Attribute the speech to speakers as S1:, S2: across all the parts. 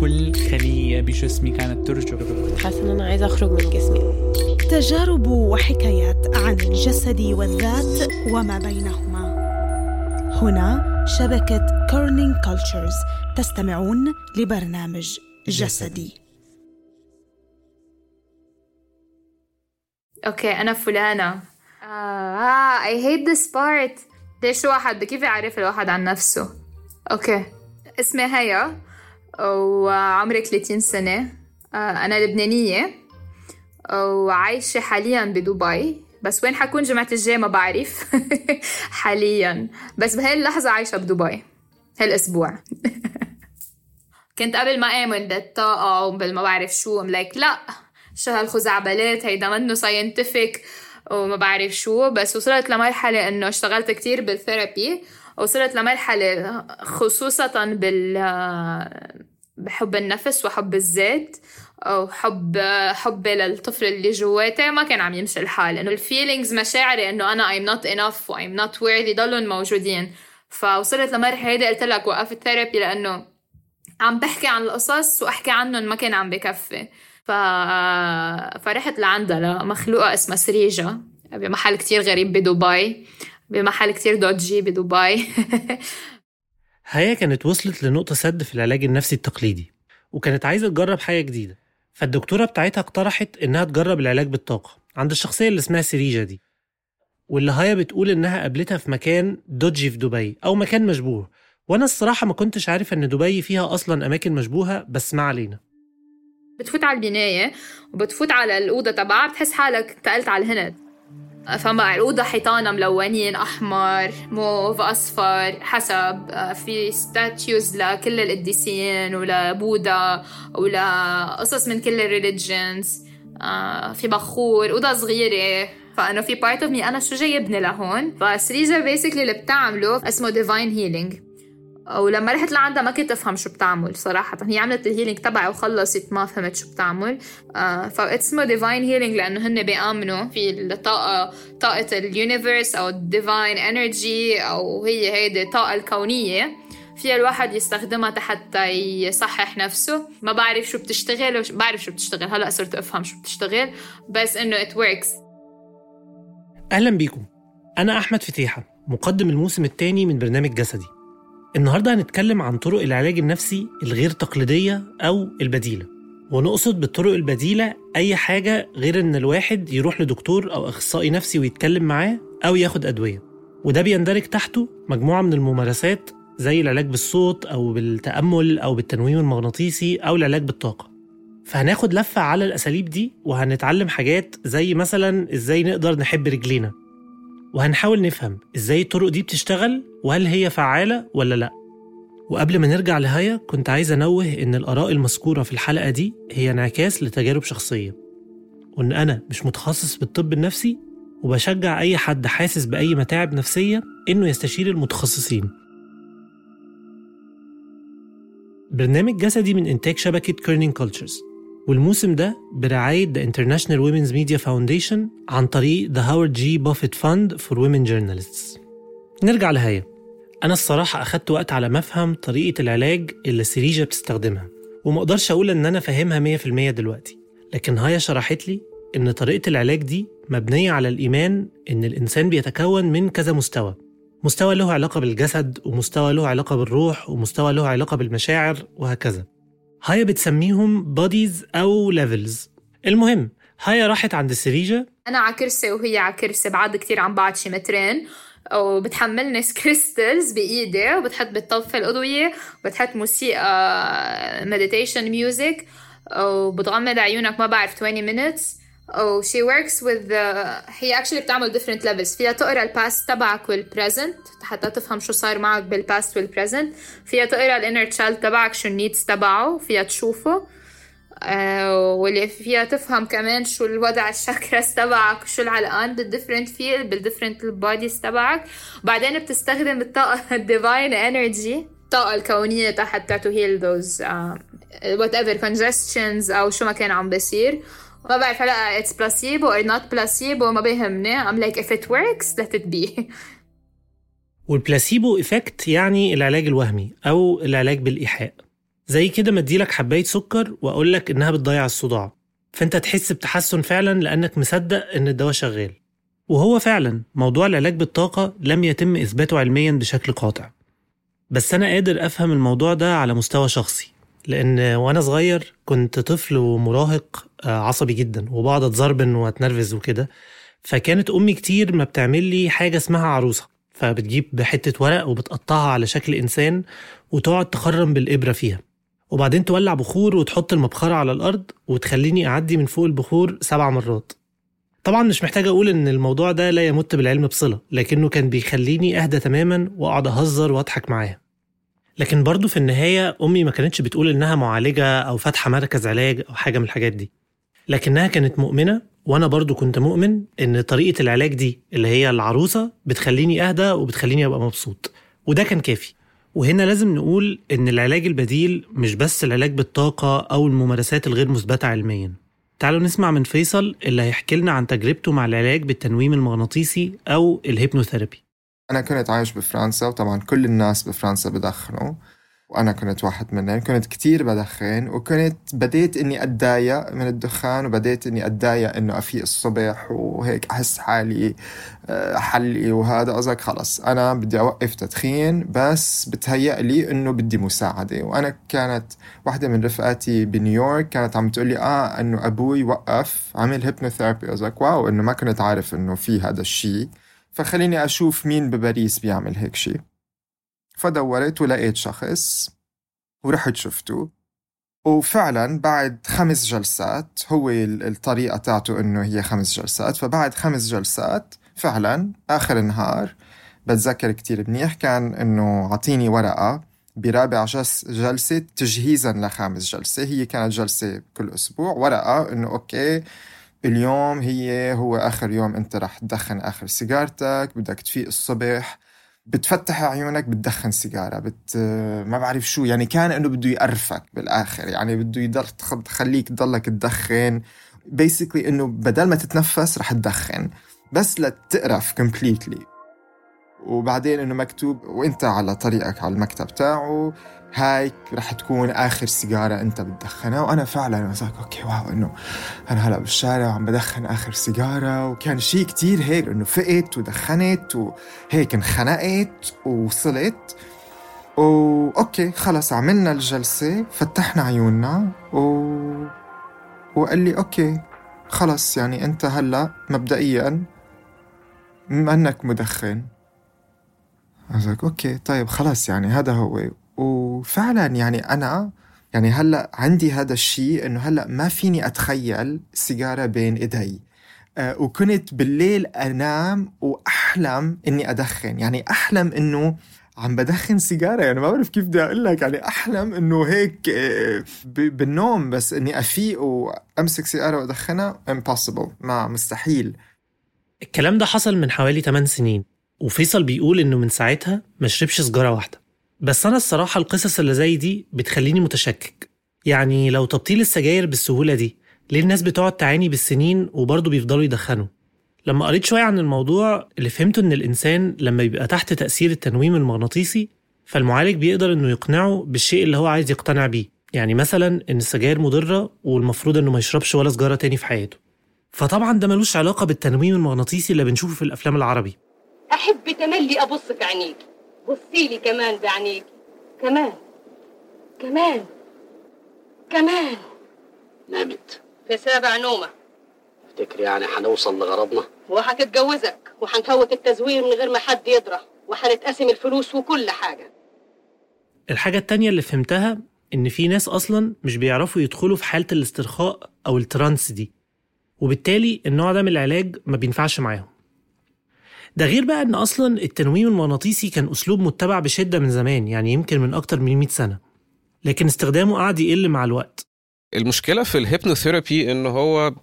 S1: كل خلية بجسمي كانت ترجف
S2: حاسة إن أنا عايزة أخرج من جسمي.
S3: تجارب وحكايات عن الجسد والذات وما بينهما. هنا شبكة Kerning Cultures تستمعون لبرنامج جسدي.
S4: okay أنا فلانة. آه I hate this part ليش واحد؟ كيف يعرف الواحد عن نفسه؟ okay. اسمي هيا. وعمري 30 سنة. آه أنا لبنانية وعايشة حاليا بدبي. بس وين حكون جمعة الجاي ما بعرف. حاليا. بس بهاي اللحظة عايشة بدبي. هالأسبوع. كنت قبل ما آمن بالطاقة وبالما بعرف شو ام لايك لا شو هالخزعبلات هيدا منه scientific وما بعرف شو. بس وصلت لمرحلة إنه اشتغلت كتير بال therapy وصلت لمرحلة خصوصا بال بحب النفس وحب الذات وحب حبي للطفل اللي جواتي ما كان عم يمشي الحال. انه ال feelings مشاعري إنه أنا I'm not enough و I'm not worthy ضلهم موجودين. فوصلت لمرحلة هيدي قلت لك وقفت therapy لأنه عم بحكي عن القصص وأحكي عنهم ما كان عم بكفي. ف... فرحت لعندها لمخلوقة اسمها سريجة بمحل كتير غريب بدبي بمحل كتير دوجي بدبي.
S1: هيا كانت وصلت لنقطة سد في العلاج النفسي التقليدي وكانت عايزة تجرب حاجة جديدة. فالدكتورة بتاعتها اقترحت إنها تجرب العلاج بالطاقة عند الشخصية اللي اسمها سريجة دي واللي هيا بتقول إنها قابلتها في مكان دوجي في دبي أو مكان مشبوه وأنا الصراحة ما كنتش عارف إن دبي فيها أصلا أماكن مشبوهة بس ما علينا.
S4: بتفوت على البناية وبتفوت على الأوضة تبعها بتحس حالك انتقلت على الهند فما الأوضة حيطانها ملونين أحمر موف أصفر حسب في statues لكل القديسين ولبودا ولقصص من كل ال religions في بخور أوضة صغيرة. فأنه في part of me أنا شو جايبني لهون؟ فسريجا basically اللي بتعمله اسمه divine healing ولما رحت لعندها ما كنت افهم شو بتعمل صراحة. هي عملت ال healing تبعي وخلصت ما فهمت شو بتعمل. آه فاسمه divine healing لأنه هن بيآمنوا في الطاقة طاقة ال universe أو ال divine energy أو هي هيدي الطاقة الكونية. فيها الواحد يستخدمها حتى يصحح نفسه. ما بعرف شو بتشتغل. بعرف شو بتشتغل. هلأ صرت أفهم شو بتشتغل بس إنه it works.
S1: أهلا بيكم. أنا أحمد فتيحة مقدم الموسم الثاني من برنامج جسدي. النهاردة هنتكلم عن طرق العلاج النفسي الغير تقليدية أو البديلة. ونقصد بالطرق البديلة أي حاجة غير إن الواحد يروح لدكتور أو أخصائي نفسي ويتكلم معاه أو ياخد أدوية. وده بيندرج تحته مجموعة من الممارسات زي العلاج بالصوت أو بالتأمل أو بالتنويم المغناطيسي أو العلاج بالطاقة. فهناخد لفة على الأساليب دي وهنتعلم حاجات زي مثلا إزاي نقدر نحب رجلينا. وهنحاول نفهم إزاي الطرق دي بتشتغل وهل هي فعالة ولا لأ. وقبل ما نرجع لهايا كنت عايز أنوه إن الآراء المذكورة في الحلقة دي هي انعكاس لتجارب شخصية. وإن أنا مش متخصص بالطب النفسي وبشجع أي حد حاسس بأي متاعب نفسية إنه يستشير المتخصصين. برنامج جسدي من إنتاج شبكة كيرنينج كولتشرز والموسم ده برعاية The International Women's Media Foundation عن طريق The Howard G. Buffett Fund for Women Journalists. نرجع لهايا أنا الصراحة أخدت وقت على ما أفهم طريقة العلاج اللي سريجة بتستخدمها وما أقدرش أقول إن أنا فاهمها 100% دلوقتي لكن هايا شرحت لي إن طريقة العلاج دي مبنية على الإيمان إن الإنسان بيتكون من كذا مستوى مستوى له علاقة بالجسد ومستوى له علاقة بالروح ومستوى له علاقة بالمشاعر وهكذا. هايا بتسميهم bodies أو levels المهم هايا راحت عند السريجة
S4: أنا على كرسي وهي على كرسي بعاد كتير عن بعض شي مترين وبتحملني crystals بإيدي وبتحط بتطفي الأضوية وبتحط موسيقى meditation music وبتغمض عيونك ما بعرف 20 minutes. و she works with the... هي actually بتعمل different levels. فيها تقرأ ال past تبعك وال present حتى تفهم شو صار معك بال past وال present فيها تقرأ ال inner child تبعك شو ال needs تبعه. فيها تشوفه. آه واللي فيها تفهم كمان شو الوضع ال chakras تبعك شو العلاقات بال different field بال different bodies تبعك. وبعدين بتستخدم الطاقة ال divine energy الطاقة الكونية حتى to heal those whatever congestions أو شو ما كان عم بيصير. ما بعرف هلا it's placebo or not placebo ما بيهمني. I'm like if it works let it be.
S1: وال placebo effect يعني العلاج الوهمي أو العلاج بالإيحاء. زي كده ما اديلك حباية سكر وأقول لك إنها بتضيع الصداع. فأنت تحس بتحسن فعلا لأنك مصدق إن الدواء شغال. وهو فعلا موضوع العلاج بالطاقة لم يتم إثباته علميا بشكل قاطع. بس أنا قادر أفهم الموضوع ده على مستوى شخصي. لأن وأنا صغير كنت طفل ومراهق عصبي جدا وبقعد أتزربن وأتنرفز وكده. فكانت أمي كتير ما بتعمل لي حاجة اسمها عروسة. فبتجيب حتة ورق وبتقطعها على شكل إنسان وتقعد تخرم بالإبرة فيها. وبعدين تولع بخور وتحط المبخرة على الأرض وتخليني أعدي من فوق البخور سبع مرات. طبعا مش محتاج أقول إن الموضوع ده لا يمت بالعلم بصلة لكنه كان بيخليني أهدى تماما وأقعد أهزر وأضحك معاها. لكن برضه في النهاية أمي ما كانتش بتقول إنها معالجة أو فاتحة مركز علاج أو حاجة من الحاجات دي. لكنها كانت مؤمنة وأنا برضه كنت مؤمن إن طريقة العلاج دي اللي هي العروسة بتخليني أهدى وبتخليني أبقى مبسوط. وده كان كافي. وهنا لازم نقول إن العلاج البديل مش بس العلاج بالطاقة أو الممارسات الغير مثبتة علميا. تعالوا نسمع من فيصل اللي هيحكي لنا عن تجربته مع العلاج بالتنويم المغناطيسي أو ال hypnotherapy.
S5: أنا كنت عايش بفرنسا وطبعا كل الناس بفرنسا بدخنوا وأنا كنت واحد منهم. كنت كتير بدخن وكنت بديت إني أتضايق من الدخان وبديت إني أتضايق إنه أفيق الصبح وهيك أحس حالي حلي وهذا قصدك. خلص أنا بدي أوقف تدخين بس بتهيأ لي إنه بدي مساعدة. وأنا كانت واحدة من رفقاتي بنيويورك كانت عم تقول لي آه إنه أبوي وقف عمل هيبنوثيرابي قصدك واو إنه ما كنت عارف إنه في هذا الشيء فخليني أشوف مين بباريس بيعمل هيك شيء فدورت ولقيت شخص ورحت شفته. وفعلا بعد خمس جلسات هو الطريقة تاعته إنه هي خمس جلسات. فبعد خمس جلسات فعلا آخر النهار بتذكر كتير منيح كان إنه عطيني ورقة برابع جلسة تجهيزا لخامس جلسة. هي كانت جلسة كل أسبوع ورقة إنه okay اليوم هي هو آخر يوم أنت رح تدخن آخر سيجارتك بدك تفيق الصبح بتفتح عيونك بتدخن سيجارة بت ما بعرف شو يعني كان إنه بده يقرفك بالآخر يعني بده يضل تخليك تضلك تدخن. basically إنه بدل ما تتنفس رح تدخن بس لتقرف completely وبعدين إنه مكتوب وأنت على طريقك على المكتب تاعه هاي رح تكون آخر سيجارة أنت بتدخنها. وأنا فعلا مساك okay wow إنه أنا هلأ بالشارع عم بدخن آخر سيجارة. وكان شيء كتير هيك إنه فقت ودخنت وهيك انخنقت ووصلت. و okay خلص عملنا الجلسة فتحنا عيوننا و... وقال لي okay خلص يعني أنت هلأ مبدئيا منك مدخن. قصدك okay طيب خلص يعني هذا هو. وفعلا يعني أنا يعني هلأ عندي هذا الشيء إنه هلأ ما فيني أتخيل سيجارة بين إيدي. أه وكنت بالليل أنام وأحلم إني أدخن. يعني أحلم إنه عم بدخن سيجارة. يعني ما بعرف كيف بدي أقول لك. يعني أحلم إنه هيك بالنوم بس إني أفيق وأمسك سيجارة وأدخنها. impossible. ما مستحيل.
S1: الكلام ده حصل من حوالي 8 سنين. وفيصل بيقول إنه من ساعتها ما شربش سجاره واحدة. بس أنا الصراحة القصص اللي زي دي بتخليني متشكك. يعني لو تبطيل السجاير بالسهولة دي ليه الناس بتقعد تعاني بالسنين وبرضه بيفضلوا يدخنوا؟ لما قريت شوية عن الموضوع اللي فهمته إن الإنسان لما يبقى تحت تأثير التنويم المغناطيسي فالمعالج بيقدر إنه يقنعه بالشيء اللي هو عايز يقتنع بيه. يعني مثلا إن السجاير مضرة والمفروض إنه ما يشربش ولا سجاره تاني في حياته. فطبعا ده ملوش علاقة بالتنويم المغناطيسي اللي بنشوفه في الأفلام العربي.
S6: أحب تملي أبص في عينيك بصي لي كمان بعينيك كمان. كمان. كمان.
S7: نامت.
S6: في سابع نومة.
S7: تفتكري يعني هنوصل لغرضنا؟
S6: وهتتجوزك. وهنفوت التزوير من غير ما حد يدرى. وهنتقسم الفلوس وكل حاجة.
S1: الحاجة التانية اللي فهمتها إن في ناس أصلا مش بيعرفوا يدخلوا في حالة الاسترخاء أو ال trance دي. وبالتالي النوع ده من العلاج ما بينفعش معاهم. ده غير بقى إن أصلا التنويم المغناطيسي كان أسلوب متبع بشدة من زمان يعني يمكن من أكتر من 100 سنة. لكن استخدامه قعد يقل مع الوقت.
S8: المشكلة في ال hypnotherapy إن هو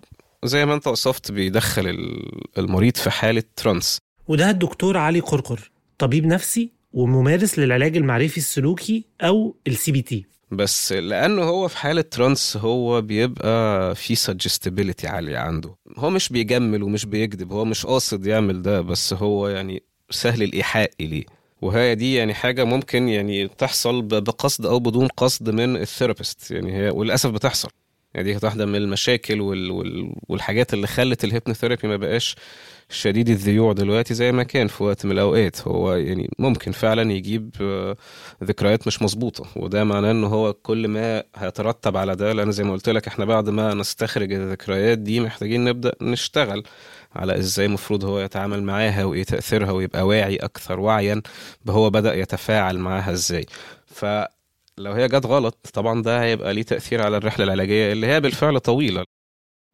S8: زي ما أنت وصفت بيدخل ال- المريض في حالة trance.
S1: وده الدكتور علي قرقر طبيب نفسي وممارس للعلاج المعرفي السلوكي أو ال CBT.
S8: بس لأنه هو في حالة trance هو بيبقى في suggestibility عاليه عنده. هو مش بيجمل ومش بيكذب هو مش قاصد يعمل ده بس هو يعني سهل الإيحاء اليه وهي دي يعني حاجة ممكن يعني تحصل بقصد أو بدون قصد من ال therapist. يعني هي وللأسف بتحصل. يعني دي واحدة من المشاكل وال وال والحاجات اللي خلت ال hypnotherapy ما بقاش شديد الذيوع دلوقتي زي ما كان في وقت من الأوقات. هو يعني ممكن فعلا يجيب آه، ذكريات مش مظبوطة وده معناه إن هو كل ما هيترتب على ده لأن زي ما قلت لك إحنا بعد ما نستخرج الذكريات دي محتاجين نبدأ نشتغل على إزاي المفروض هو يتعامل معاها وإيه تأثيرها ويبقى واعي أكثر وعيا بهو بدأ يتفاعل معاها إزاي. فلو هي جت غلط طبعا ده هيبقى ليه تأثير على الرحلة العلاجية اللي هي بالفعل طويلة.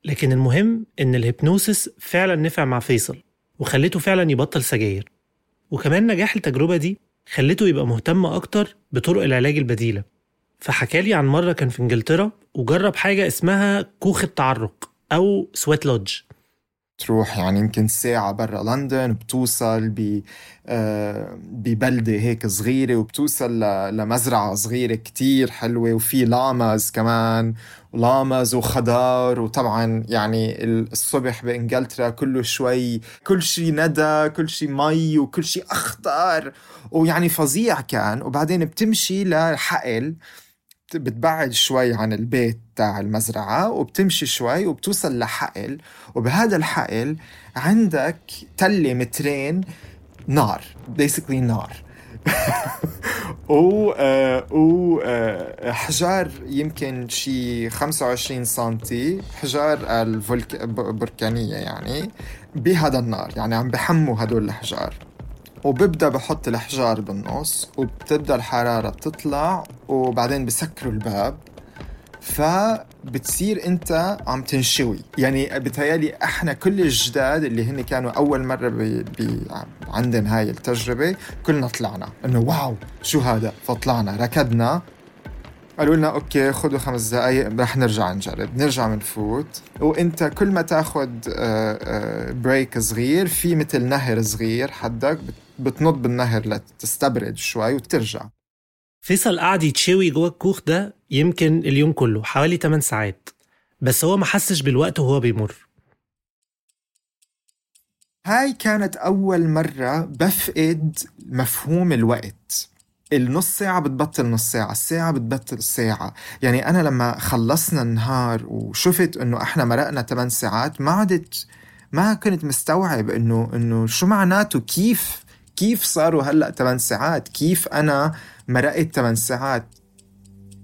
S1: لكن المهم إن ال hypnosis فعلا نفع مع فيصل وخلته فعلا يبطل سجاير. وكمان نجاح التجربة دي خلته يبقى مهتم أكتر بطرق العلاج البديلة. فحكالي عن مرة كان في إنجلترا وجرب حاجة اسمها كوخ التعرق أو sweat lodge
S5: تروح يعني يمكن ساعة برا لندن بتوصل ب آه، ببلدة هيك صغيرة وبتوصل لمزرعة صغيرة كتير حلوة وفي lambs كمان ولامز وخضار وطبعا يعني ال- الصبح بإنجلترا كله شوي كل شي ندى كل شي مي وكل شي أخضر ويعني فظيع كان. وبعدين بتمشي لحقل بتبعد شوي عن البيت تاع المزرعة وبتمشي شوي وبتوصل لحقل وبهذا الحقل عندك تلة مترين نار basically نار. و آه، و آه، يمكن شي 25 سنتي حجار البركانية يعني بهذا النار يعني عم بحموا هدول الحجار. وببدأ بحط الحجار بالنص وبتبدأ الحرارة تطلع وبعدين بسكروا الباب. فبتصير أنت عم تنشوي. يعني بتهيألي إحنا كل الجداد اللي هن كانوا أول مرة بي بي عندهم هاي التجربة كلنا طلعنا. إنه wow شو هذا؟ فطلعنا ركضنا. قالوا لنا okay خذوا خمس دقائق رح نرجع نجرب نرجع بنفوت وأنت كل ما تاخذ بريك صغير في مثل نهر صغير حدك بتنط بالنهر لتستبرد شوي وترجع.
S1: فيصل قعد يتشوي جوه الكوخ ده يمكن اليوم كله حوالي 8 ساعات. بس هو ما حسش بالوقت وهو بيمر.
S5: هاي كانت أول مرة بفقد مفهوم الوقت. النص ساعة بتبطل نص ساعة الساعة بتبطل ساعة يعني أنا لما خلصنا النهار وشفت إنه إحنا مرقنا 8 ساعات ما عدت ما كنت مستوعب إنه إنه شو معناته كيف كيف صاروا هلأ 8 ساعات؟ كيف أنا مرقت 8 ساعات؟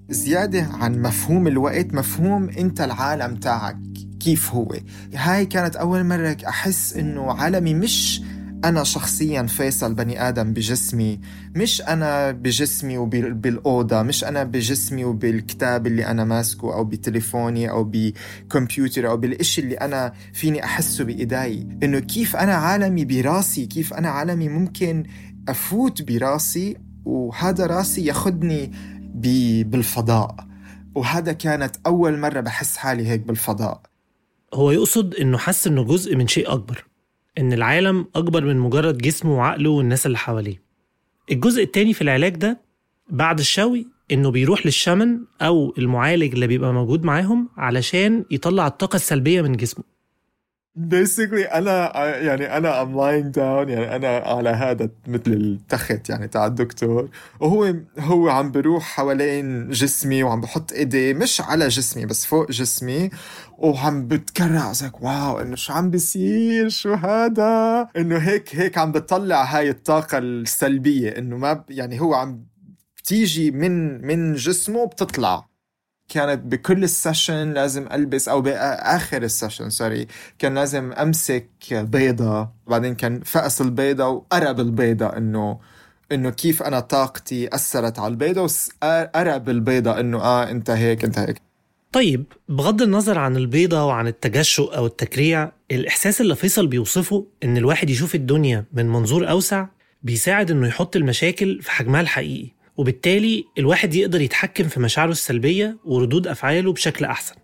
S5: زيادة عن مفهوم الوقت مفهوم أنت العالم تاعك كيف هو؟ هاي كانت أول مرة أحس إنه عالمي مش أنا شخصيا فيصل بني آدم بجسمي مش أنا بجسمي وبالأوضة مش أنا بجسمي وبالكتاب اللي أنا ماسكه أو بتليفوني أو بكمبيوتر أو بالإشي اللي أنا فيني أحسه بإيدي إنه كيف أنا عالمي براسي كيف أنا عالمي ممكن أفوت براسي وهذا راسي ياخدني بالفضاء. وهذا كانت أول مرة بحس حالي هيك بالفضاء.
S1: هو يقصد إنه حس إنه جزء من شيء أكبر. إن العالم أكبر من مجرد جسمه وعقله والناس اللي حواليه. الجزء التاني في العلاج ده بعد الشوي إنه بيروح للشمن أو المعالج اللي بيبقى موجود معاهم علشان يطلع الطاقة السلبية من جسمه.
S5: basically أنا يعني أنا I'm lying down يعني أنا على هذا مثل التخت يعني تاع الدكتور. وهو هو عم بروح حوالين جسمي وعم بحط ايديه مش على جسمي بس فوق جسمي. وعم بتكرع زيك wow إنه شو عم بيصير؟ شو هذا؟ إنه هيك هيك عم بتطلع هاي الطاقة السلبية إنه ما يعني هو عم بتيجي من من جسمه بتطلع. كانت بكل ال session لازم ألبس أو بآخر ال session sorry كان لازم أمسك بيضة بعدين كان فقس البيضة وقرب البيضة إنه إنه كيف أنا طاقتي أثرت على البيضة وقرب البيضة إنه آه أنت هيك أنت هيك.
S1: طيب بغض النظر عن البيضة وعن التجشؤ أو التكريع الإحساس اللي فيصل بيوصفه إن الواحد يشوف الدنيا من منظور أوسع بيساعد إنه يحط المشاكل في حجمها الحقيقي. وبالتالي الواحد يقدر يتحكم في مشاعره السلبية وردود أفعاله بشكل أحسن.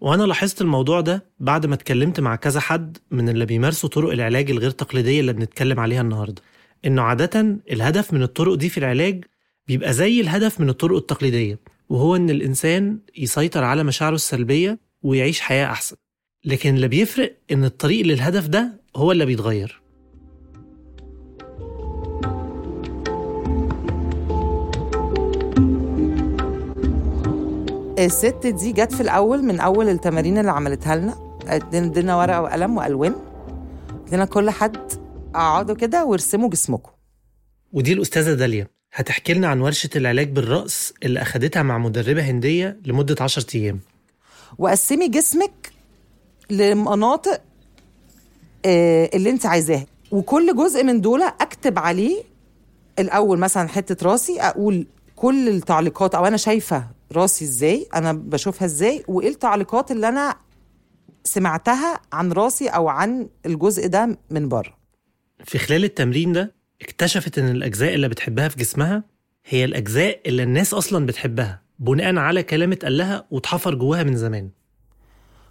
S1: وأنا لاحظت الموضوع ده بعد ما اتكلمت مع كذا حد من اللي بيمارسوا طرق العلاج الغير تقليدية اللي بنتكلم عليها النهاردة. إنه عادة الهدف من الطرق دي في العلاج بيبقى زي الهدف من الطرق التقليدية وهو إن الإنسان يسيطر على مشاعره السلبية ويعيش حياة أحسن. لكن اللي بيفرق إن الطريق للهدف ده هو اللي بيتغير.
S9: الست دي جت في الأول من أول التمارين اللي عملتها لنا. ادينا ورقة وقلم وألوان. لنا كل حد اقعدوا كده وارسموا جسمكم.
S1: ودي الأستاذة داليا. هتحكي لنا عن ورشة العلاج بالرأس اللي أخدتها مع مدربة هندية لمدة 10 أيام.
S9: وقسمي جسمك لمناطق آه، اللي انت عايزاها. وكل جزء من دول أكتب عليه الأول مثلا حتة راسي أقول كل التعليقات أو أنا شايفة راسي إزاي أنا بشوفها إزاي وإيه التعليقات اللي أنا سمعتها عن راسي أو عن الجزء ده من بره.
S1: في خلال التمرين ده اكتشفت إن الأجزاء اللي بتحبها في جسمها هي الأجزاء اللي الناس أصلا بتحبها بناء على كلام اتقال لها واتحفر جواها من زمان.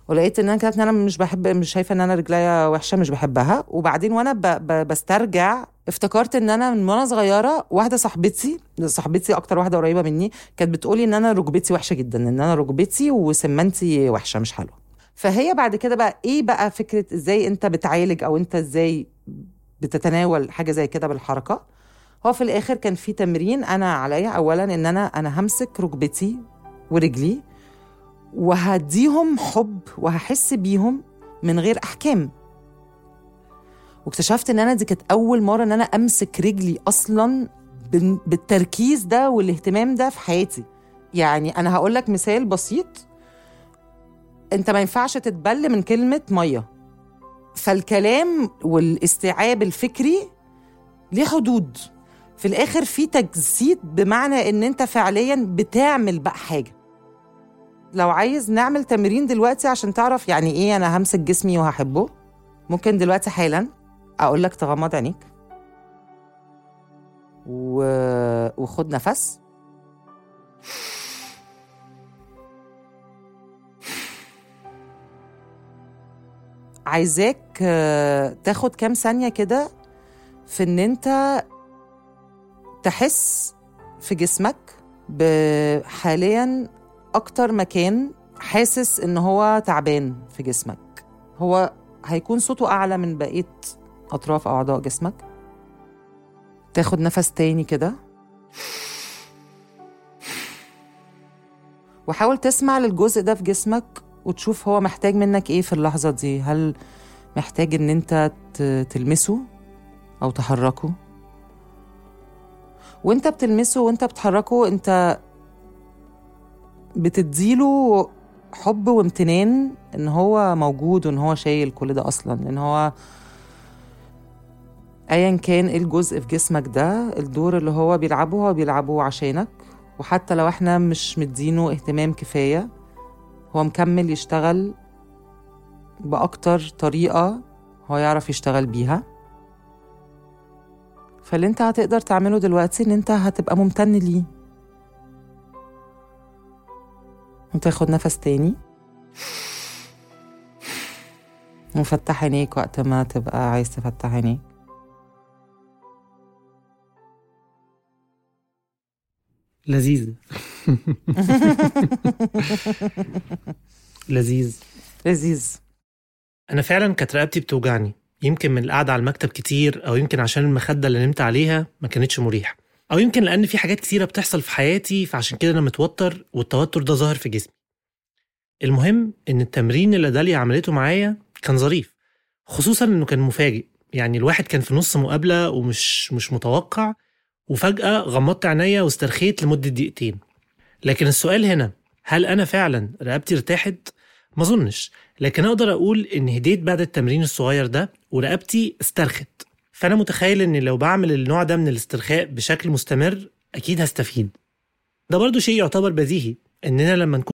S9: ولقيت إن أنا كده ان أنا مش بحب مش شايفة إن أنا رجليا وحشة مش بحبها وبعدين وأنا ب... ب... بسترجع افتكرت إن أنا من وأنا صغيرة واحدة صاحبتي صاحبتي أكتر واحدة قريبة مني كانت بتقولي إن أنا ركبتي وحشة جدا إن أنا ركبتي وسمنتي وحشة مش حلوة. فهي بعد كده بقى إيه بقى فكرة إزاي أنت بتعالج أو أنت إزاي بتتناول حاجة زي كده بالحركة؟ هو في الآخر كان في تمرين أنا عليا. اولا إن أنا أنا همسك ركبتي ورجلي وهديهم حب وهحس بيهم من غير أحكام. واكتشفت إن أنا دي كانت أول مرة إن أنا أمسك رجلي أصلا بال- بالتركيز ده والاهتمام ده في حياتي. يعني أنا هقول لك مثال بسيط. أنت ما ينفعش تتبل من كلمة مية. فالكلام والاستيعاب الفكري ليه حدود. في الآخر في تجسيد بمعنى إن أنت فعليا بتعمل بقى حاجة. لو عايز نعمل تمرين دلوقتي عشان تعرف يعني إيه أنا همسك جسمي وهحبه؟ ممكن دلوقتي حالا. أقول لك تغمض عينيك. و... وخد نفس. عايزاك تاخد كام ثانية كده في إن أنت تحس في جسمك بحاليا أكتر مكان حاسس إن هو تعبان في جسمك. هو هيكون صوته أعلى من بقية أطراف أو أعضاء جسمك؟ تاخد نفس تاني كده؟ وحاول تسمع للجزء ده في جسمك وتشوف هو محتاج منك إيه في اللحظة دي. هل محتاج إن أنت تلمسه أو تحركه؟ وأنت بتلمسه وأنت بتحركه أنت بتديله حب وامتنان إن هو موجود وإن هو شايل كل ده أصلا لأن هو ايا كان إيه الجزء في جسمك ده الدور اللي هو بيلعبه هو بيلعبه عشانك. وحتى لو إحنا مش مدينه اهتمام كفاية هو مكمل يشتغل بأكتر طريقة هو يعرف يشتغل بيها. فاللي أنت هتقدر تعمله دلوقتي إن أنت هتبقى ممتن ليه. وتاخد نفس تاني. وفتح عينيك وقت ما تبقى عايز تفتح عينيك.
S1: لذيذ. لذيذ.
S9: لذيذ.
S1: أنا فعلا كانت رقبتي بتوجعني. يمكن من القعدة على المكتب كتير أو يمكن عشان المخدة اللي نمت عليها ما كانتش مريحة. أو يمكن لأن في حاجات كتيرة بتحصل في حياتي فعشان كده أنا متوتر والتوتر ده ظاهر في جسمي. المهم إن التمرين اللي داليا عملته معايا كان ظريف خصوصا إنه كان مفاجئ. يعني الواحد كان في نص مقابلة ومش مش متوقع وفجأة غمضت عينيا واسترخيت لمدة دقيقتين. لكن السؤال هنا هل أنا فعلا رقبتي ارتاحت؟ ما أظنش. لكن أقدر أقول إن هديت بعد التمرين الصغير ده ورقبتي استرخت. فأنا متخيل إن لو بعمل النوع ده من الاسترخاء بشكل مستمر أكيد هستفيد. ده برضو شيء يعتبر بديهي إننا لما نكون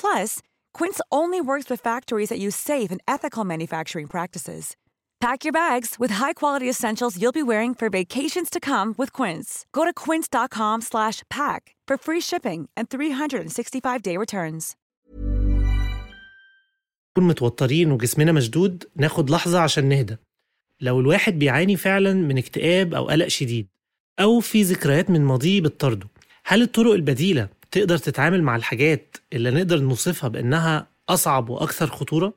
S10: Plus, Quince only works with factories that use safe and ethical manufacturing practices. Pack your bags with high-quality essentials you'll be wearing for vacations to come with Quince. Go to quince.com/pack for free shipping and 365-day returns.
S1: نكون متوترين وجسمنا مشدود ناخد لحظة عشان نهدى لو الواحد بيعاني فعلا من اكتئاب أو قلق شديد أو في ذكريات من ماضيه بتطرده هل الطرق البديلة تقدر تتعامل مع الحاجات اللي نقدر نوصفها بأنها أصعب وأكثر خطورة؟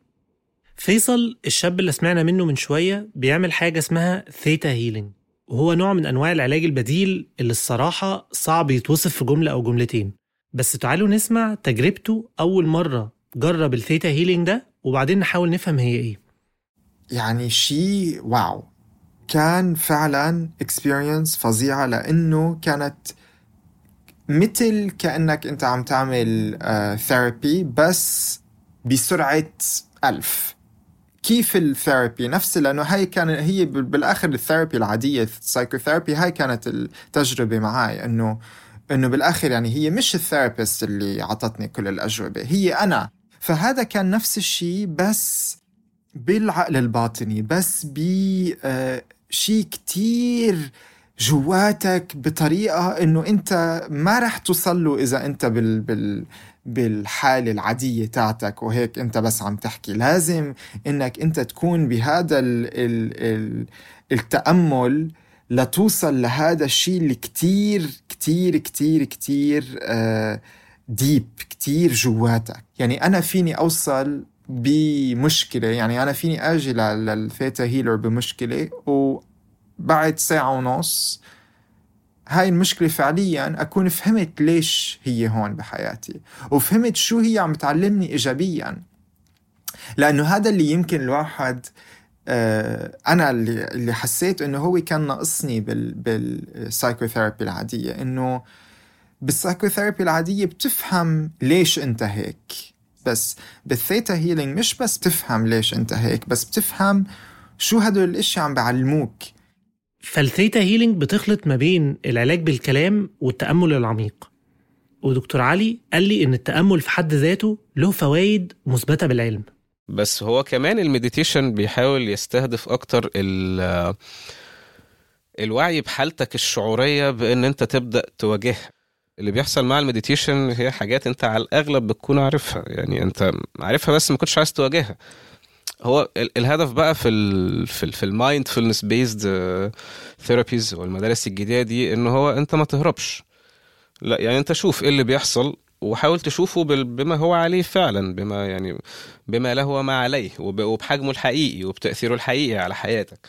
S1: فيصل الشاب اللي سمعنا منه من شوية بيعمل حاجة اسمها theta healing وهو نوع من أنواع العلاج البديل اللي الصراحة صعب يتوصف في جملة أو جملتين. بس تعالوا نسمع تجربته أول مرة جرب الثيتا هيلينج ده وبعدين نحاول نفهم هي إيه.
S5: يعني شيء wow. كان فعلا experience فظيعة لأنه كانت مثل كأنك أنت عم تعمل therapy بس بسرعة ألف. كيف ال therapy نفس لأنه هاي كان هي بالآخر ال therapy العادية ال psychotherapy هاي كانت التجربة معي إنه إنه بالآخر يعني هي مش ال therapist اللي عطتني كل الأجوبة هي أنا. فهذا كان نفس الشيء بس بالعقل الباطني بس بشيء كتير جواتك بطريقة إنه أنت ما رح توصل له إذا أنت بال, بال بالحالة العادية تاعتك وهيك أنت بس عم تحكي. لازم إنك أنت تكون بهذا ال ال ال التأمل لتوصل لهذا الشيء اللي كتير كتير كتير كتير آه deep كتير جواتك. يعني أنا فيني أوصل بمشكلة يعني أنا فيني أجي لل theta healer بمشكلة وبعد ساعة ونص. هاي المشكلة فعليا أكون فهمت ليش هي هون بحياتي وفهمت شو هي عم تعلمني إيجابيا. لأنه هذا اللي يمكن الواحد آه أنا اللي, حسيت إنه هو كان ناقصني بال بال psychotherapy العادية إنه بال psychotherapy العادية بتفهم ليش أنت هيك. بس بال theta healing مش بس بتفهم ليش أنت هيك بس بتفهم شو هدول الأشياء عم بعلموك.
S1: فال theta healing بتخلط ما بين العلاج بالكلام والتأمل العميق. ودكتور علي قال لي إن التأمل في حد ذاته له فوائد مثبتة بالعلم.
S8: بس هو كمان ال meditation بيحاول يستهدف أكتر ال الوعي بحالتك الشعورية بإن أنت تبدأ تواجهها. اللي بيحصل مع ال meditation هي حاجات أنت على الأغلب بتكون عارفها. يعني أنت عارفها بس ما كنتش عايز تواجهها. هو ال- الهدف بقى في ال في ال في ال mindfulness based therapies والمدارس الجديدة دي إن هو أنت ما تهربش. لا يعني أنت شوف إيه اللي بيحصل وحاول تشوفه بما هو عليه فعلا بما يعني بما له وما عليه وب- وبحجمه الحقيقي وبتأثيره الحقيقي على حياتك.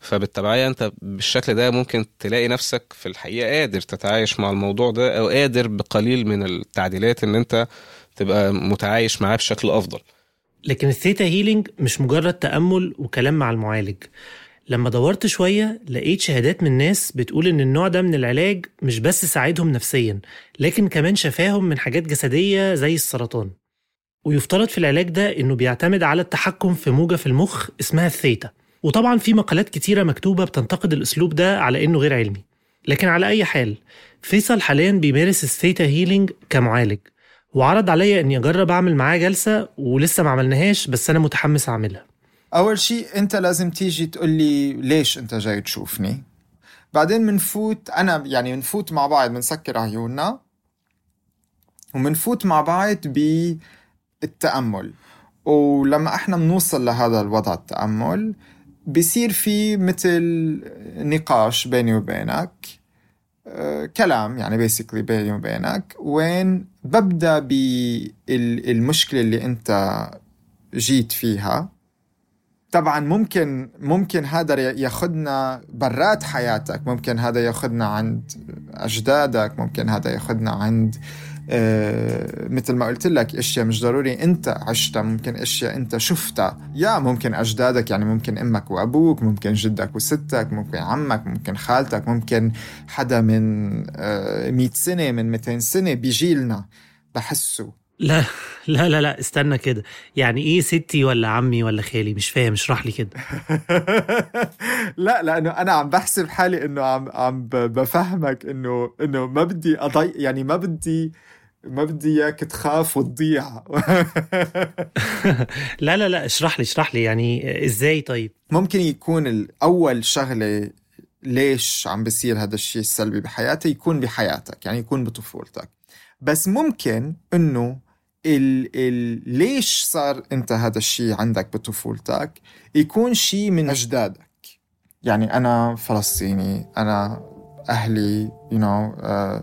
S8: فبالتبعية أنت بالشكل ده ممكن تلاقي نفسك في الحقيقة قادر تتعايش مع الموضوع ده أو قادر بقليل من التعديلات إن أنت تبقى متعايش معاه بشكل أفضل.
S1: لكن ال theta healing مش مجرد تأمل وكلام مع المعالج. لما دورت شوية لقيت شهادات من ناس بتقول إن النوع ده من العلاج مش بس ساعدهم نفسيا لكن كمان شفاهم من حاجات جسدية زي السرطان. ويفترض في العلاج ده إنه بيعتمد على التحكم في موجة في المخ اسمها الثيتا. وطبعا في مقالات كتيرة مكتوبة بتنتقد الأسلوب ده على إنه غير علمي. لكن على أي حال فيصل حاليا بيمارس ال theta healing كمعالج. وعرض عليا إني أجرب أعمل معاه جلسة ولسه ما عملناهاش بس أنا متحمس أعملها.
S5: أول شيء أنت لازم تيجي تقول لي ليش أنت جاي تشوفني. بعدين منفوت أنا يعني منفوت مع بعض منسكر عيوننا. ومنفوت مع بعض بالتأمل ولما إحنا بنوصل لهذا الوضع التأمل بصير في مثل نقاش بيني وبينك. آه، كلام يعني بيسكلي بيني وبينك. وين ببدأ بالمشكلة اللي أنت جيت فيها. طبعا ممكن ممكن هذا ياخذنا برات حياتك. ممكن هذا ياخذنا عند أجدادك. ممكن هذا ياخذنا عند مثل ما قلت لك أشياء مش ضروري. أنت عشتها ممكن أشياء أنت شفتها. يا ممكن أجدادك يعني ممكن أمك وأبوك ممكن جدك وستك ممكن عمك ممكن خالتك ممكن حدا من آه 100 سنة من 200 سنة بيجيلنا بحسه.
S1: لا لا لا لا استنى كده. يعني إيه ستي ولا عمي ولا خالي؟ مش فاهم اشرح لي كده.
S5: لا لأنه أنا عم بحسب حالي إنه عم عم بفهمك إنه إنه ما بدي اضيع يعني ما بدي ما بدي اياك تخاف وتضيع.
S1: لا لا لا اشرح لي اشرح لي يعني إزاي طيب؟
S5: ممكن يكون الأول شغلة ليش عم بيصير هذا الشيء السلبي بحياتي يكون بحياتك يعني يكون بطفولتك. بس ممكن إنه ال ال ليش صار أنت هذا الشيء عندك بطفولتك؟ يكون شيء من أجدادك. يعني أنا فلسطيني أنا أهلي you know, uh,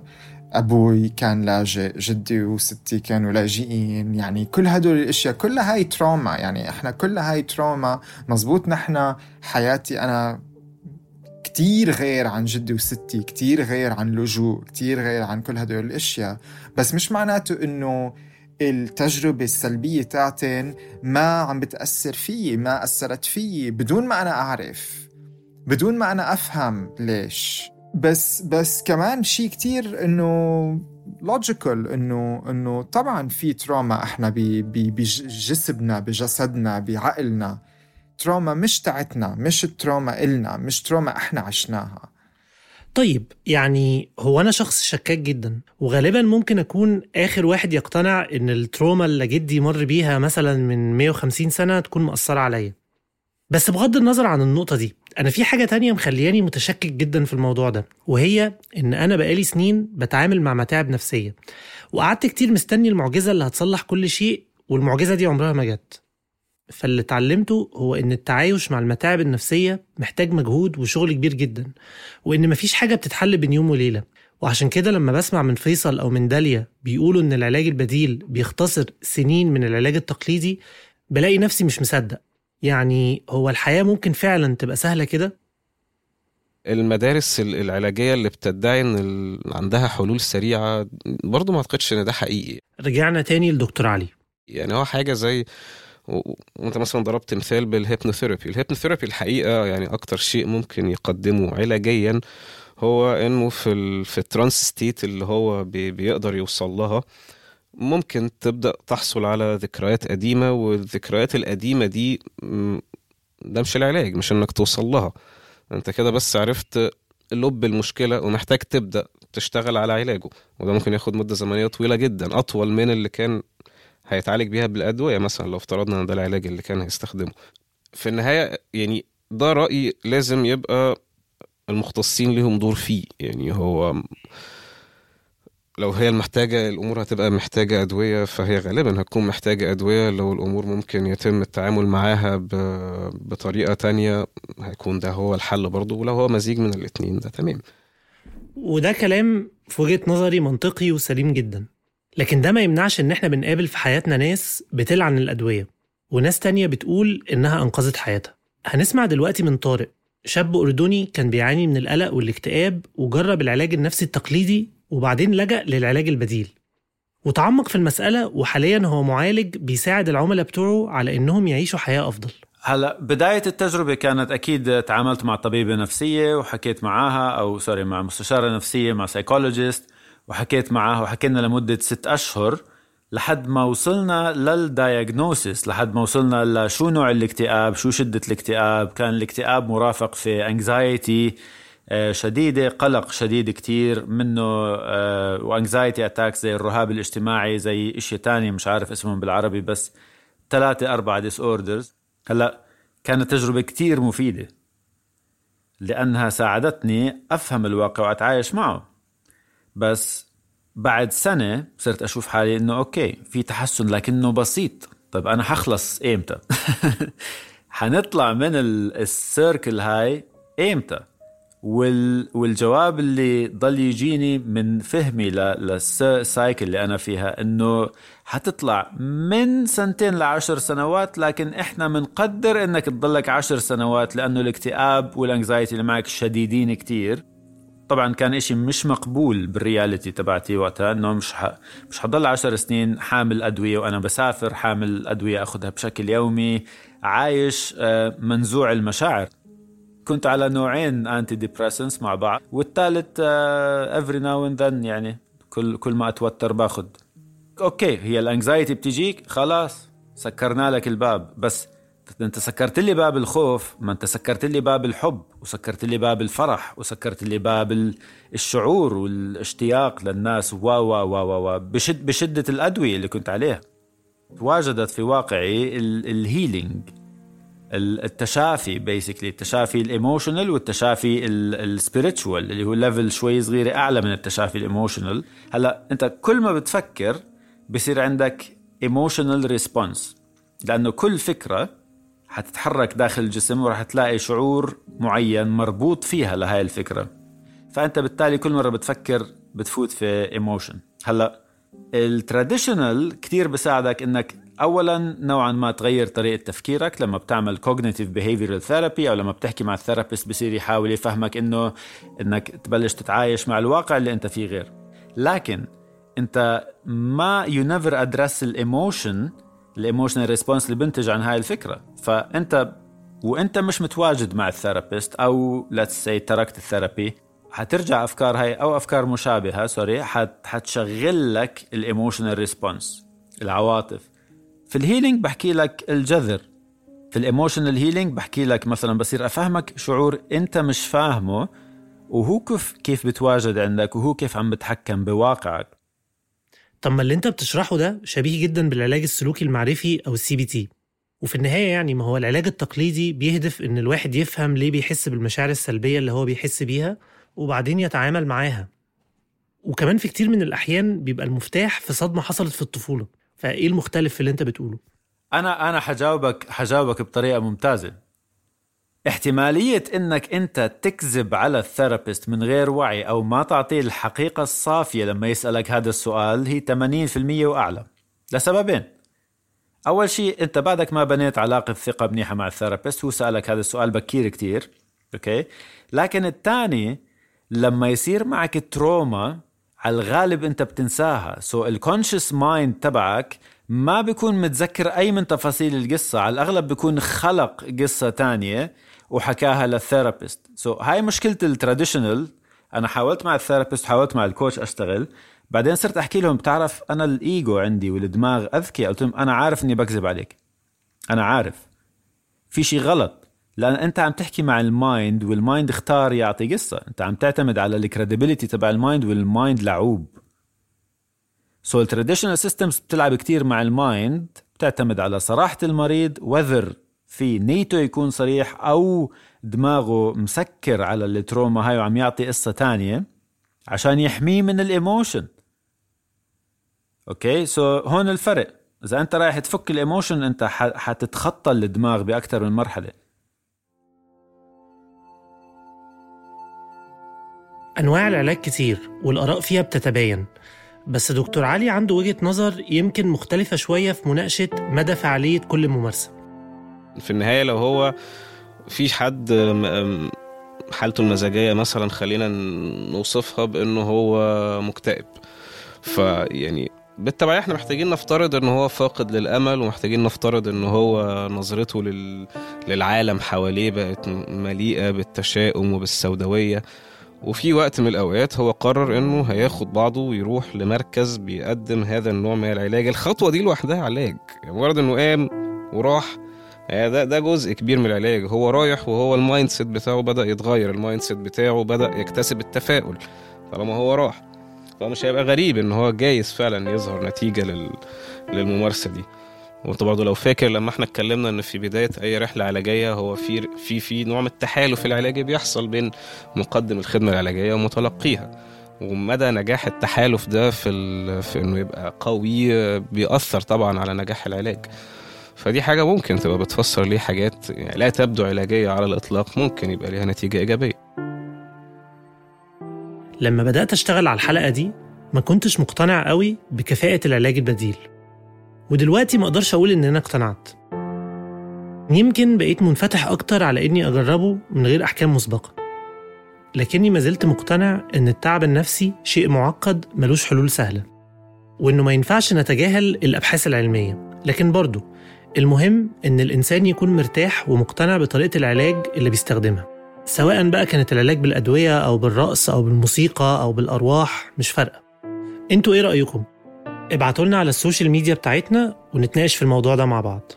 S5: أبوي كان لاجئ جدي وستي كانوا لاجئين يعني كل هدول الأشياء كلها هاي تروما يعني إحنا كلها هاي تروما مزبوط نحن حياتي أنا كتير غير عن جدي وستي كتير غير عن لجوء كتير غير عن كل هدول الأشياء. بس مش معناته إنه التجربة السلبية تاعتن ما عم بتأثر فيي ما أثرت فيي بدون ما أنا أعرف بدون ما أنا أفهم ليش. بس بس كمان شيء كتير إنه logical إنه إنه طبعا في trauma إحنا بجسمنا بجسدنا بعقلنا. trauma مش تاعتنا مش ال trauma إلنا مش trauma إحنا عشناها.
S1: طيب يعني هو أنا شخص شكاك جدا وغالبا ممكن أكون آخر واحد يقتنع إن ال trauma اللي جدي مر بيها مثلا من 150 سنة تكون مأثرة عليا. بس بغض النظر عن النقطة دي أنا في حاجة تانية مخلياني متشكك جدا في الموضوع ده وهي إن أنا بقالي سنين بتعامل مع متاعب نفسية وقعدت كتير مستني المعجزة اللي هتصلح كل شيء والمعجزة دي عمرها ما جت. فاللي اتعلمته هو إن التعايش مع المتاعب النفسية محتاج مجهود وشغل كبير جدا وإن مفيش حاجة بتتحل بين يوم وليلة. وعشان كده لما بسمع من فيصل أو من داليا بيقولوا إن العلاج البديل بيختصر سنين من العلاج التقليدي بلاقي نفسي مش مصدق. يعني هو الحياة ممكن فعلا تبقى سهلة كده؟
S8: المدارس ال- العلاجية اللي بتدعي إن ال- عندها حلول سريعة برضو ما أعتقدش إن ده حقيقي.
S1: رجعنا تاني لدكتور علي.
S8: يعني هو حاجة زي وأنت مثلا ضربت مثال بال hypnotherapy. ال hypnotherapy الحقيقة يعني أكتر شيء ممكن يقدمه علاجيا هو إنه في ال في ال trance state اللي هو بي بيقدر يوصل لها ممكن تبدأ تحصل على ذكريات قديمة والذكريات القديمة دي ده مش العلاج مش إنك توصل لها. أنت كده بس عرفت لب المشكلة ومحتاج تبدأ تشتغل على علاجه. وده ممكن ياخد مدة زمنية طويلة جدا أطول من اللي كان هيتعالج بيها بالأدوية مثلا لو افترضنا إن ده العلاج اللي كان هيستخدمه. في النهاية يعني ده رايي لازم يبقى المختصين ليهم دور فيه. يعني هو لو هي المحتاجة الأمور هتبقى محتاجة أدوية فهي غالبا هتكون محتاجة أدوية. لو الأمور ممكن يتم التعامل معاها بطريقة تانية هيكون ده هو الحل برضه. ولو هو مزيج من الاتنين ده تمام.
S1: وده كلام في وجهة نظري منطقي وسليم جدا. لكن ده ما يمنعش إن إحنا بنقابل في حياتنا ناس بتلعن الأدوية وناس تانية بتقول إنها أنقذت حياتها. هنسمع دلوقتي من طارق. شاب أردني كان بيعاني من القلق والاكتئاب وجرب العلاج النفسي التقليدي وبعدين لجأ للعلاج البديل. وتعمق في المسألة وحاليا هو معالج بيساعد العملاء بتوعه على إنهم يعيشوا حياة أفضل.
S11: هلا بداية التجربة كانت أكيد تعاملت مع طبيبة نفسية وحكيت معاها أو sorry مع مستشارة نفسية مع psychologist وحكيت معاها وحكينا لمدة ست أشهر لحد ما وصلنا لل diagnosis لحد ما وصلنا لشو نوع الاكتئاب شو شدة الاكتئاب كان الاكتئاب مرافق في anxiety شديدة قلق شديد كتير منه و anxiety attack زي الرهاب الاجتماعي زي إشي تاني مش عارف اسمهم بالعربي بس ثلاثة أربعة disorders هلأ كانت تجربة كتير مفيدة لأنها ساعدتني أفهم الواقع وأتعايش معه. بس بعد سنة صرت أشوف حالي إنه okay في تحسن لكنه بسيط. طيب أنا حخلص إمتى حنطلع من ال- ال circle هاي إمتى وال... والجواب اللي ضل يجيني من فهمي. لل cycle اللي أنا فيها إنه حتطلع من سنتين لعشر سنوات لكن إحنا منقدر إنك تضلك عشر سنوات لأنه الاكتئاب وال anxiety اللي معك شديدين كتير طبعا كان إشي مش مقبول بال reality تبعتي وقتها إنه مش ح... مش حضل عشر سنين حامل أدوية وأنا بسافر حامل أدوية أخذها بشكل يومي عايش آه، منزوع المشاعر كنت على نوعين antidepressants مع بعض والثالث every now and then يعني كل كل ما أتوتر باخذ. okay هي ال anxiety بتجيك خلاص سكرنا لك الباب. بس أنت سكرت لي باب الخوف ما أنت سكرت لي باب الحب وسكرت لي باب الفرح وسكرت لي باب ال- الشعور والاشتياق للناس. و و و و بشد بشدة الأدوية اللي كنت عليها. تواجدت في واقعي ال- ال healing ال- التشافي basically التشافي ال emotional والتشافي ال spiritual اللي هو level شوي صغيرة أعلى من التشافي ال emotional هلا أنت كل ما بتفكر بصير عندك emotional response لأنه كل فكرة حتتحرك داخل الجسم وراح تلاقي شعور معين مربوط فيها لهاي الفكرة. فأنت بالتالي كل مرة بتفكر بتفوت في emotion هلا ال traditional كتير بساعدك إنك اولا نوعا ما تغير طريقة تفكيرك لما بتعمل cognitive behavioral therapy أو لما بتحكي مع ال therapist بصير يحاول يفهمك إنه إنك تبلش تتعايش مع الواقع اللي أنت فيه غير. لكن أنت ما you never address ال emotion ال emotional response اللي بنتج عن هاي الفكرة. فأنت وأنت مش متواجد مع ال therapist أو let's say تركت ال therapy حترجع أفكار هاي أو أفكار مشابهة sorry حت حتشغل لك ال emotional response العواطف. في ال healing بحكي لك الجذر. في ال emotional healing بحكي لك مثلا بصير أفهمك شعور أنت مش فاهمه وهو كيف كيف بتواجد عندك وهو كيف عم بتحكم بواقعك.
S1: طب ما اللي أنت بتشرحه ده شبيه جدا بالعلاج السلوكي المعرفي أو ال CBT وفي النهاية يعني ما هو العلاج التقليدي بيهدف إن الواحد يفهم ليه بيحس بالمشاعر السلبية اللي هو بيحس بيها وبعدين يتعامل معاها. وكمان في كتير من الأحيان بيبقى المفتاح في صدمة حصلت في الطفولة. فإيه المختلف في اللي أنت بتقوله؟
S11: أنا أنا حجاوبك حجاوبك بطريقة ممتازة. احتمالية إنك أنت تكذب على ال therapist من غير وعي أو ما تعطيه الحقيقة الصافية لما يسألك هذا السؤال هي 80% وأعلى. لسببين. أول شيء أنت بعدك ما بنيت علاقة ثقة منيحه مع ال therapist هو سألك هذا السؤال بكير كتير okay؟ لكن الثاني لما يصير معك trauma على الغالب انت بتنساها. so ال conscious mind تبعك ما بيكون متذكر أي من تفاصيل القصة. على الأغلب بيكون خلق قصة تانية وحكاها لل therapist. so so, هاي مشكلة ال traditional أنا حاولت مع ال therapist حاولت مع ال coach أشتغل. بعدين صرت أحكي لهم بتعرف أنا الإيجو عندي والدماغ أذكي. قلت لهم أنا عارف إني بكذب عليك. أنا عارف. في شيء غلط. لأن أنت عم تحكي مع ال mind وال mind اختار يعطي قصة. أنت عم تعتمد على الكريديبيليتي تبع المايند والمايند لعوب. سو التراديشنال سيستمز بتلعب كتير مع ال mind بتعتمد على صراحة المريض whether في نيته يكون صريح أو دماغه مسكر على ال trauma هاي وعم يعطي قصة تانية عشان يحميه من ال emotion. okay so هون الفرق. إذا أنت رايح تفك ال emotion أنت حتتخطى الدماغ بأكثر من مرحلة.
S1: أنواع العلاج كتير والآراء فيها بتتباين بس دكتور علي عنده وجهة نظر يمكن مختلفة شوية في مناقشة مدى فعالية كل ممارسة.
S8: في النهاية لو هو في حد حالته المزاجية مثلا خلينا نوصفها بأنه هو مكتئب. فيعني بالتبعية إحنا محتاجين نفترض ان هو فاقد للأمل ومحتاجين نفترض ان هو نظرته لل... للعالم حواليه بقت مليئة بالتشاؤم وبالسوداوية. وفي وقت من الأوقات هو قرر إنه هياخد بعضه ويروح لمركز بيقدم هذا النوع من العلاج. الخطوة دي لوحدها علاج. يعني مجرد إنه قام وراح. يعني ده ده جزء كبير من العلاج. هو رايح وهو ال mindset بتاعه بدأ يتغير. ال mindset بتاعه بدأ يكتسب التفاؤل طالما هو راح. فمش هيبقى غريب إن هو جايز فعلا يظهر نتيجة لل... للممارسة دي. وانت برضه لو فاكر لما إحنا اتكلمنا ان في بداية اي رحلة علاجية هو في في في نوع من التحالف العلاجي بيحصل بين مقدم الخدمة العلاجية ومتلقيها. ومدى نجاح التحالف ده في في انه يبقى قوي بيأثر طبعا على نجاح العلاج. فدي حاجة ممكن تبقى بتفسر ليه حاجات يعني لا تبدو علاجية على الإطلاق ممكن يبقى ليها نتيجة إيجابية.
S1: لما بدأت أشتغل على الحلقة دي ما كنتش مقتنع قوي بكفاءة العلاج البديل. ودلوقتي ما أقدرش أقول ان أنا اقتنعت. يمكن بقيت منفتح أكتر على اني اجربه من غير احكام مسبقة. لكني ما زلت مقتنع ان التعب النفسي شيء معقد ملوش حلول سهلة. وانه ما ينفعش نتجاهل الابحاث العلمية. لكن برضه المهم ان الانسان يكون مرتاح ومقتنع بطريقة العلاج اللي بيستخدمها. سواء بقى كانت العلاج بالأدوية أو بالرقص أو بالموسيقى أو بالأرواح مش فارقة. أنتوا إيه رأيكم؟ ابعتوا لنا على ال social media بتاعتنا ونتناقش في الموضوع ده مع بعض.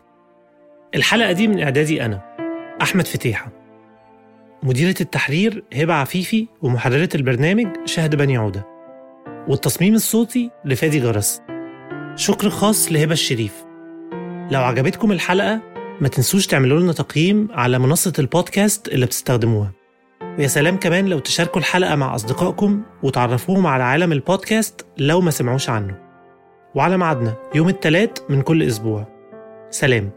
S1: الحلقة دي من إعدادي أنا أحمد فتيحة. مديرة التحرير هبة عفيفي ومحررة البرنامج شهد بني عودة. والتصميم الصوتي لفادي جرس. شكر خاص لهبة الشريف. لو عجبتكم الحلقة ما تنسوش تعملوا لنا تقييم على منصة البودكاست اللي بتستخدموها. ويا سلام كمان لو تشاركوا الحلقة مع أصدقائكم وتعرفوهم على عالم البودكاست لو ما سمعوش عنه. وعلى ميعادنا يوم الثلاث من كل أسبوع. سلام.